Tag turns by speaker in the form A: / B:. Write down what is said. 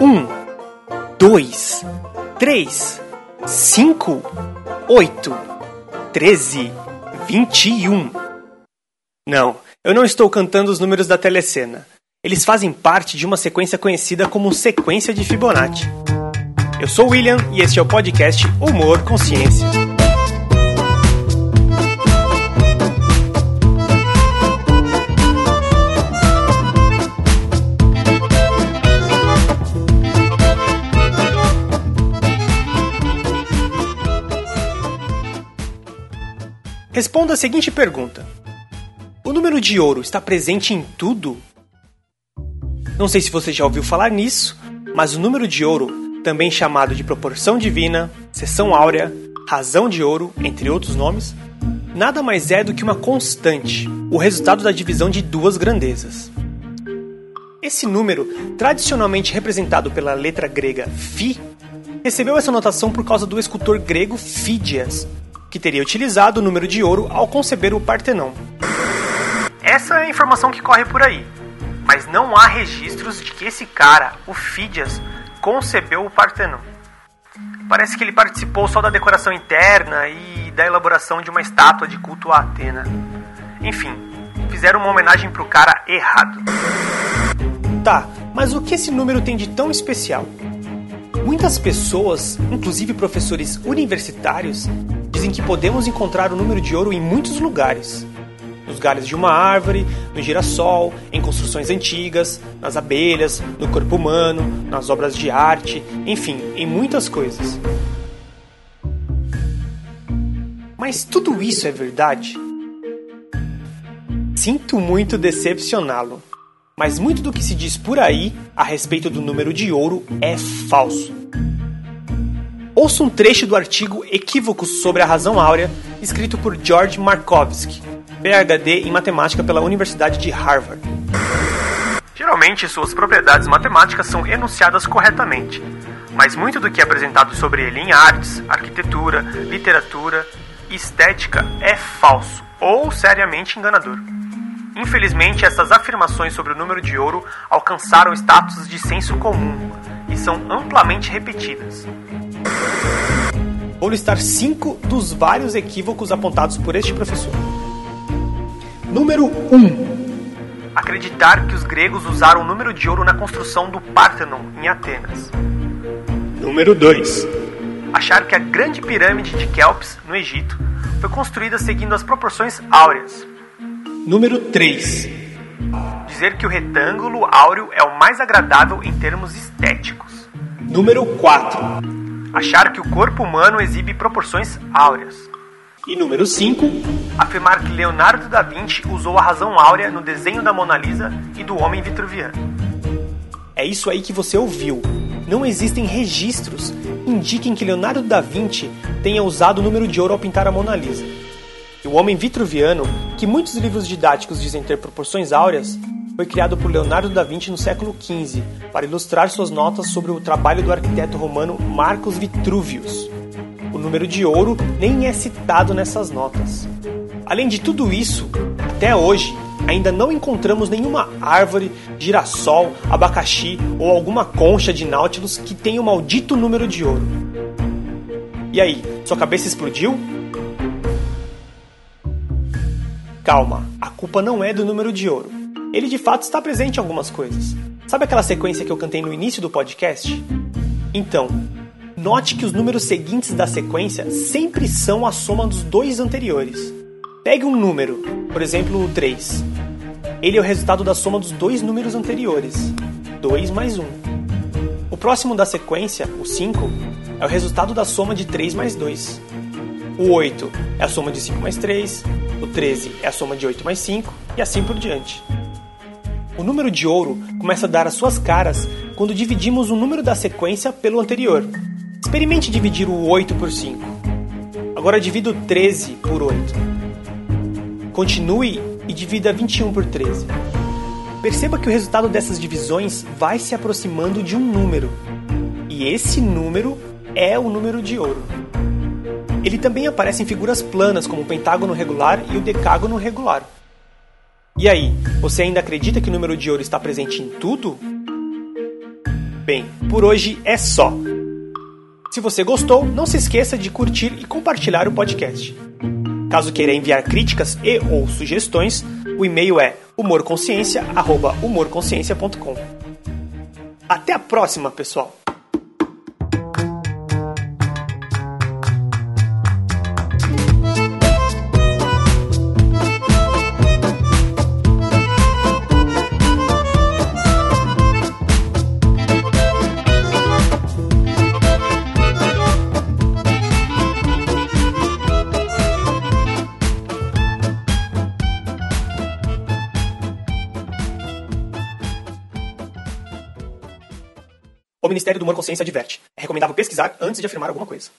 A: Um, dois, três, cinco, oito, treze, vinte e um. Não, eu não estou cantando os números da telecena. Eles fazem parte de uma sequência conhecida como sequência de Fibonacci. Eu sou o William e este é o podcast Humor Consciência. Responda a seguinte pergunta: O número de ouro está presente em tudo? Não sei se você já ouviu falar nisso, mas o número de ouro, também chamado de proporção divina, seção áurea, razão de ouro, entre outros nomes, nada mais é do que uma constante, o resultado da divisão de duas grandezas. Esse número, tradicionalmente representado pela letra grega Φ, recebeu essa notação por causa do escultor grego Fídias, que teria utilizado o número de ouro ao conceber o Partenon. Essa é a informação que corre por aí, mas não há registros de que esse cara, o Fídias, concebeu o Partenon. Parece que ele participou só da decoração interna e da elaboração de uma estátua de culto a Atena. Enfim, fizeram uma homenagem pro cara errado. Tá, mas o que esse número tem de tão especial? Muitas pessoas, inclusive professores universitários, dizem que podemos encontrar o número de ouro em muitos lugares. Nos galhos de uma árvore, no girassol, em construções antigas, nas abelhas, no corpo humano, nas obras de arte, enfim, em muitas coisas. Mas tudo isso é verdade? Sinto muito decepcioná-lo, mas muito do que se diz por aí a respeito do número de ouro é falso. Ouça um trecho do artigo Equívocos sobre a Razão Áurea, escrito por George Markovsky, PhD em matemática pela Universidade de Harvard. Geralmente, suas propriedades matemáticas são enunciadas corretamente, mas muito do que é apresentado sobre ele em artes, arquitetura, literatura e estética é falso ou seriamente enganador. Infelizmente, essas afirmações sobre o número de ouro alcançaram status de senso comum e são amplamente repetidas. Vou listar cinco dos vários equívocos apontados por este professor. Número 1. Um. Acreditar que os gregos usaram o número de ouro na construção do Parthenon em Atenas. Número 2. Achar que a grande pirâmide de Kelps, no Egito, foi construída seguindo as proporções áureas. Número 3. Dizer que o retângulo áureo é o mais agradável em termos estéticos. Número 4 achar que o corpo humano exibe proporções áureas. E número 5, afirmar que Leonardo da Vinci usou a razão áurea no desenho da Mona Lisa e do homem vitruviano. É isso aí que você ouviu. Não existem registros que indiquem que Leonardo da Vinci tenha usado o número de ouro ao pintar a Mona Lisa. E o homem vitruviano, que muitos livros didáticos dizem ter proporções áureas, foi criado por Leonardo da Vinci no século XV para ilustrar suas notas sobre o trabalho do arquiteto romano Marcus Vitruvius. O número de ouro nem é citado nessas notas. Além de tudo isso, até hoje ainda não encontramos nenhuma árvore, girassol, abacaxi ou alguma concha de Nautilus que tenha o maldito número de ouro. E aí, sua cabeça explodiu? Calma, a culpa não é do número de ouro ele de fato está presente em algumas coisas. Sabe aquela sequência que eu cantei no início do podcast? Então, note que os números seguintes da sequência sempre são a soma dos dois anteriores. Pegue um número, por exemplo, o 3. Ele é o resultado da soma dos dois números anteriores, 2 mais 1. O próximo da sequência, o 5, é o resultado da soma de 3 mais 2. O 8 é a soma de 5 mais 3, o 13 é a soma de 8 mais 5 e assim por diante. O número de ouro começa a dar as suas caras quando dividimos o número da sequência pelo anterior. Experimente dividir o 8 por 5. Agora divida o 13 por 8. Continue e divida 21 por 13. Perceba que o resultado dessas divisões vai se aproximando de um número. E esse número é o número de ouro. Ele também aparece em figuras planas, como o pentágono regular e o decágono regular. E aí, você ainda acredita que o número de ouro está presente em tudo? bem, por hoje é só. Se você gostou, não se esqueça de curtir e compartilhar o podcast. Caso queira enviar críticas e ou sugestões, o e-mail é humorconsciência@humorconsciência.com. Até a próxima, pessoal. O Ministério do Humor Consciência adverte. É recomendável pesquisar antes de afirmar alguma coisa.